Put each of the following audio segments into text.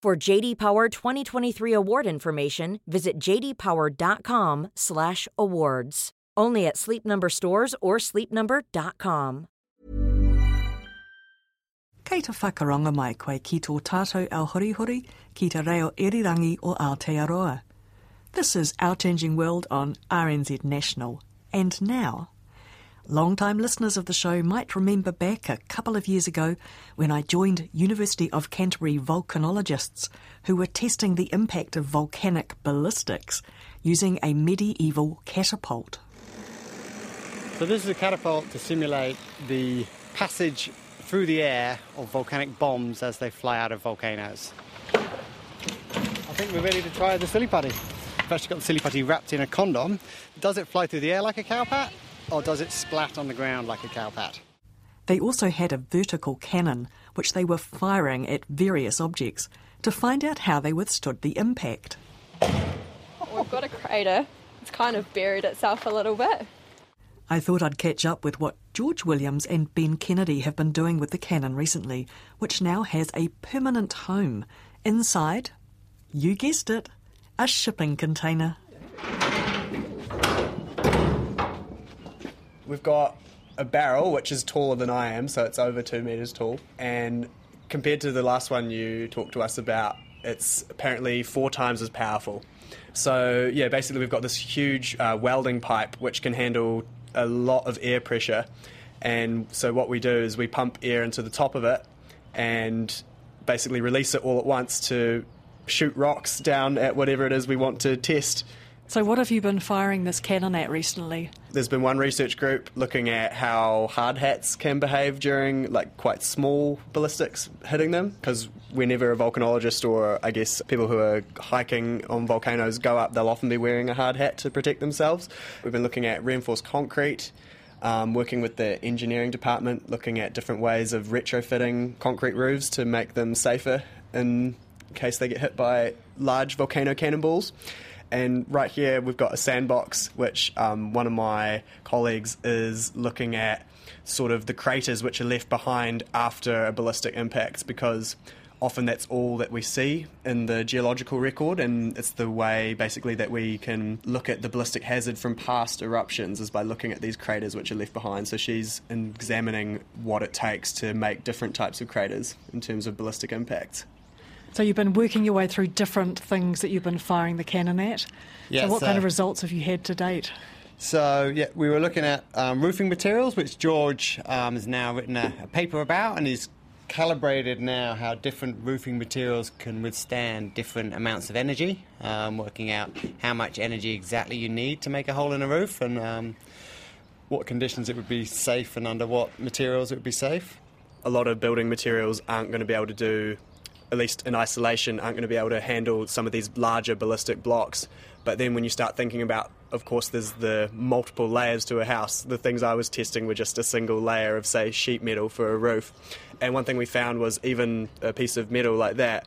For JD Power 2023 award information, visit jdpower.com/awards. Only at Sleep Number stores or sleepnumber.com. Kei whakarongo mai koe ki tō tātou ao hurihuri ki te reo irirangi o Aotearoa. This is Our Changing World on RNZ National. And now, Long-time listeners of the show might remember back a couple of years ago when I joined University of Canterbury volcanologists who were testing the impact of volcanic ballistics using a medieval catapult. So this is a catapult to simulate the passage through the air of volcanic bombs as they fly out of volcanoes. I think we're ready to try the silly putty. I've actually got the silly putty wrapped in a condom. Does it fly through the air like a cowpat? Or does it splat on the ground like a cowpat? They also had a vertical cannon, which they were firing at various objects to find out how they withstood the impact. Oh, we've got a crater. It's kind of buried itself a little bit. I thought I'd catch up with what George Williams and Ben Kennedy have been doing with the cannon recently, which now has a permanent home. Inside, you guessed it, a shipping container. We've got a barrel which is taller than I am, so it's over two meters tall. And compared to the last one you talked to us about, it's apparently four times as powerful. So yeah, basically we've got this huge uh, welding pipe which can handle a lot of air pressure. And so what we do is we pump air into the top of it and basically release it all at once to shoot rocks down at whatever it is we want to test. So, what have you been firing this cannon at recently? There's been one research group looking at how hard hats can behave during like quite small ballistics hitting them. Because whenever a volcanologist or I guess people who are hiking on volcanoes go up, they'll often be wearing a hard hat to protect themselves. We've been looking at reinforced concrete. Um, working with the engineering department, looking at different ways of retrofitting concrete roofs to make them safer in case they get hit by large volcano cannonballs. And right here, we've got a sandbox, which um, one of my colleagues is looking at sort of the craters which are left behind after a ballistic impact because often that's all that we see in the geological record, and it's the way basically that we can look at the ballistic hazard from past eruptions is by looking at these craters which are left behind. So she's examining what it takes to make different types of craters in terms of ballistic impacts. So you've been working your way through different things that you've been firing the cannon at. Yeah, so what so kind of results have you had to date? So yeah, we were looking at um, roofing materials, which George um, has now written a, a paper about, and he's calibrated now how different roofing materials can withstand different amounts of energy, um, working out how much energy exactly you need to make a hole in a roof and um, what conditions it would be safe and under what materials it would be safe. A lot of building materials aren't going to be able to do at least in isolation, aren't going to be able to handle some of these larger ballistic blocks. But then when you start thinking about, of course, there's the multiple layers to a house. The things I was testing were just a single layer of, say, sheet metal for a roof. And one thing we found was even a piece of metal like that,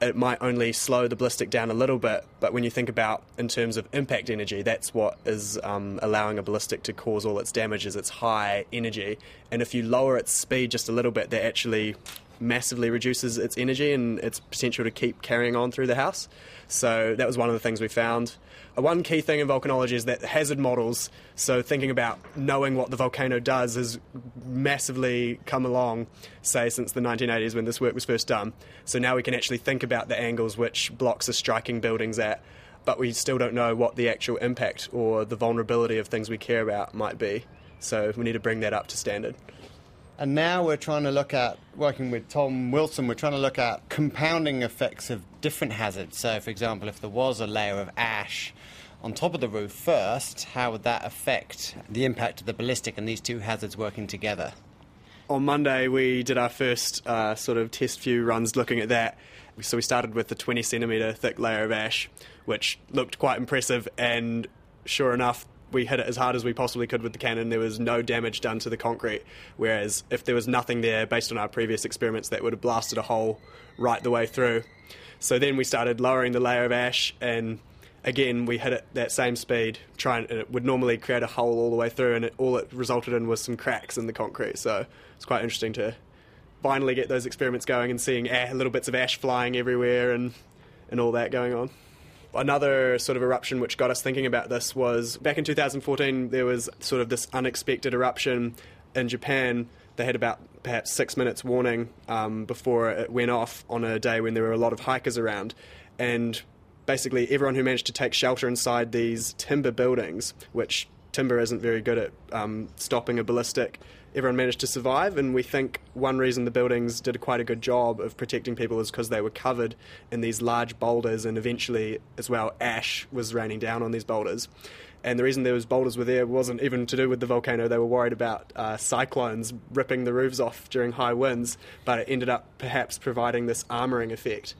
it might only slow the ballistic down a little bit. But when you think about in terms of impact energy, that's what is um, allowing a ballistic to cause all its damage is its high energy. And if you lower its speed just a little bit, that actually massively reduces its energy and its potential to keep carrying on through the house. So that was one of the things we found. Uh, one key thing in volcanology is that hazard models, so thinking about knowing what the volcano does, has massively come along, say, since the 1980s when this work was first done. So now we can actually think about the angles which blocks are striking buildings at, but we still don't know what the actual impact or the vulnerability of things we care about might be. So we need to bring that up to standard. And now we're trying to look at, working with Tom Wilson, we're trying to look at compounding effects of different hazards. So, for example, if there was a layer of ash on top of the roof first, how would that affect the impact of the ballistic and these two hazards working together? On Monday, we did our first uh, sort of test few runs looking at that. So we started with the 20 centimetre thick layer of ash, which looked quite impressive, and sure enough, we hit it as hard as we possibly could with the cannon. There was no damage done to the concrete. Whereas if there was nothing there, based on our previous experiments, that would have blasted a hole right the way through. So then we started lowering the layer of ash, and again we hit it that same speed. Trying, and it would normally create a hole all the way through, and it, all it resulted in was some cracks in the concrete. So it's quite interesting to finally get those experiments going and seeing ah, little bits of ash flying everywhere and and all that going on. Another sort of eruption which got us thinking about this was back in 2014, there was sort of this unexpected eruption in Japan. They had about perhaps six minutes warning um, before it went off on a day when there were a lot of hikers around. And basically, everyone who managed to take shelter inside these timber buildings, which timber isn't very good at um, stopping a ballistic, everyone managed to survive. And we think one reason the buildings did quite a good job of protecting people is because they were covered in these large boulders, and eventually, as well, ash was raining down on these boulders. And the reason those boulders were there wasn't even to do with the volcano. They were worried about uh, cyclones ripping the roofs off during high winds, but it ended up perhaps providing this armoring effect.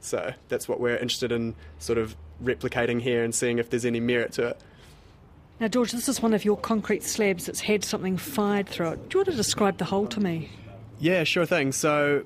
So that's what we're interested in sort of replicating here and seeing if there's any merit to it. Now, George, this is one of your concrete slabs that's had something fired through it. Do you want to describe the hole to me? Yeah, sure thing. So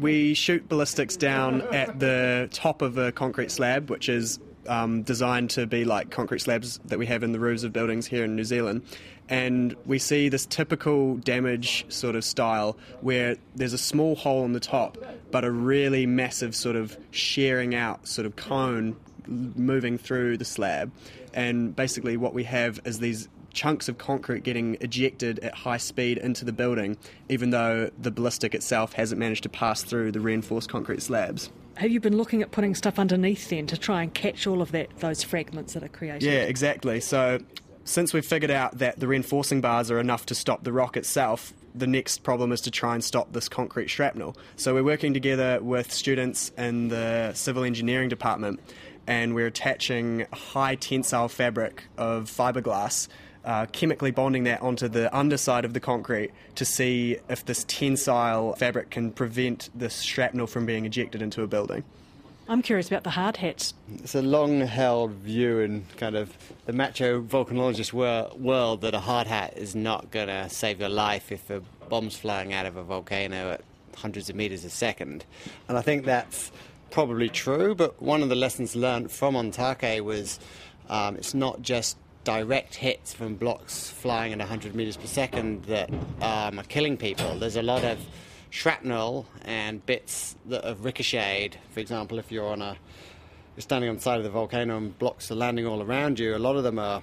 we shoot ballistics down at the top of a concrete slab, which is um, designed to be like concrete slabs that we have in the roofs of buildings here in New Zealand. And we see this typical damage sort of style where there's a small hole in the top, but a really massive sort of shearing out sort of cone moving through the slab and basically what we have is these chunks of concrete getting ejected at high speed into the building, even though the ballistic itself hasn't managed to pass through the reinforced concrete slabs. Have you been looking at putting stuff underneath then to try and catch all of that those fragments that are created? Yeah, exactly. So since we've figured out that the reinforcing bars are enough to stop the rock itself, the next problem is to try and stop this concrete shrapnel. So we're working together with students in the civil engineering department and we're attaching high tensile fabric of fiberglass, uh, chemically bonding that onto the underside of the concrete to see if this tensile fabric can prevent this shrapnel from being ejected into a building. I'm curious about the hard hats. It's a long held view in kind of the macho volcanologist wor- world that a hard hat is not going to save your life if a bomb's flying out of a volcano at hundreds of meters a second. And I think that's probably true, but one of the lessons learned from Ontake was um, it's not just direct hits from blocks flying at 100 meters per second that um, are killing people. There's a lot of shrapnel and bits that have ricocheted. For example, if you're on a you're standing on the side of the volcano and blocks are landing all around you, a lot of them are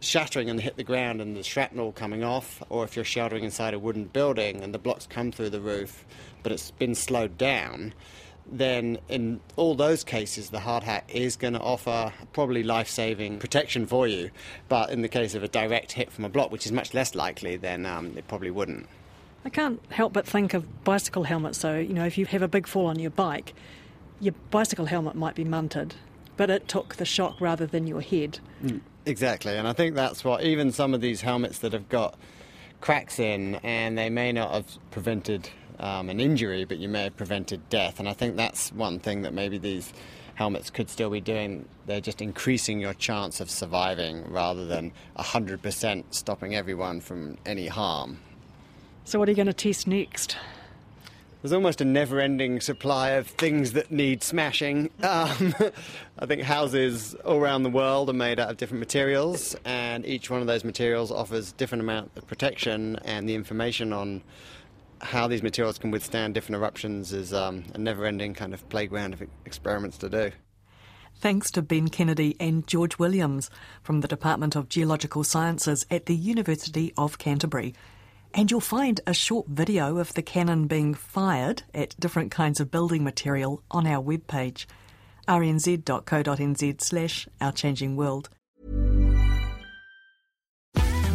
shattering and hit the ground and the shrapnel coming off, or if you're sheltering inside a wooden building and the blocks come through the roof, but it's been slowed down, then in all those cases, the hard hat is going to offer probably life saving protection for you. But in the case of a direct hit from a block, which is much less likely, then um, it probably wouldn't. I can't help but think of bicycle helmets. So, you know, if you have a big fall on your bike, your bicycle helmet might be munted, but it took the shock rather than your head. Mm, exactly. And I think that's what even some of these helmets that have got cracks in and they may not have prevented um, an injury, but you may have prevented death. And I think that's one thing that maybe these helmets could still be doing. They're just increasing your chance of surviving rather than 100% stopping everyone from any harm. So, what are you going to test next? There's almost a never ending supply of things that need smashing. Um, I think houses all around the world are made out of different materials, and each one of those materials offers different amount of protection, and the information on how these materials can withstand different eruptions is um, a never ending kind of playground of experiments to do. Thanks to Ben Kennedy and George Williams from the Department of Geological Sciences at the University of Canterbury. And you'll find a short video of the cannon being fired at different kinds of building material on our webpage, rnz.co.nz slash our changing world.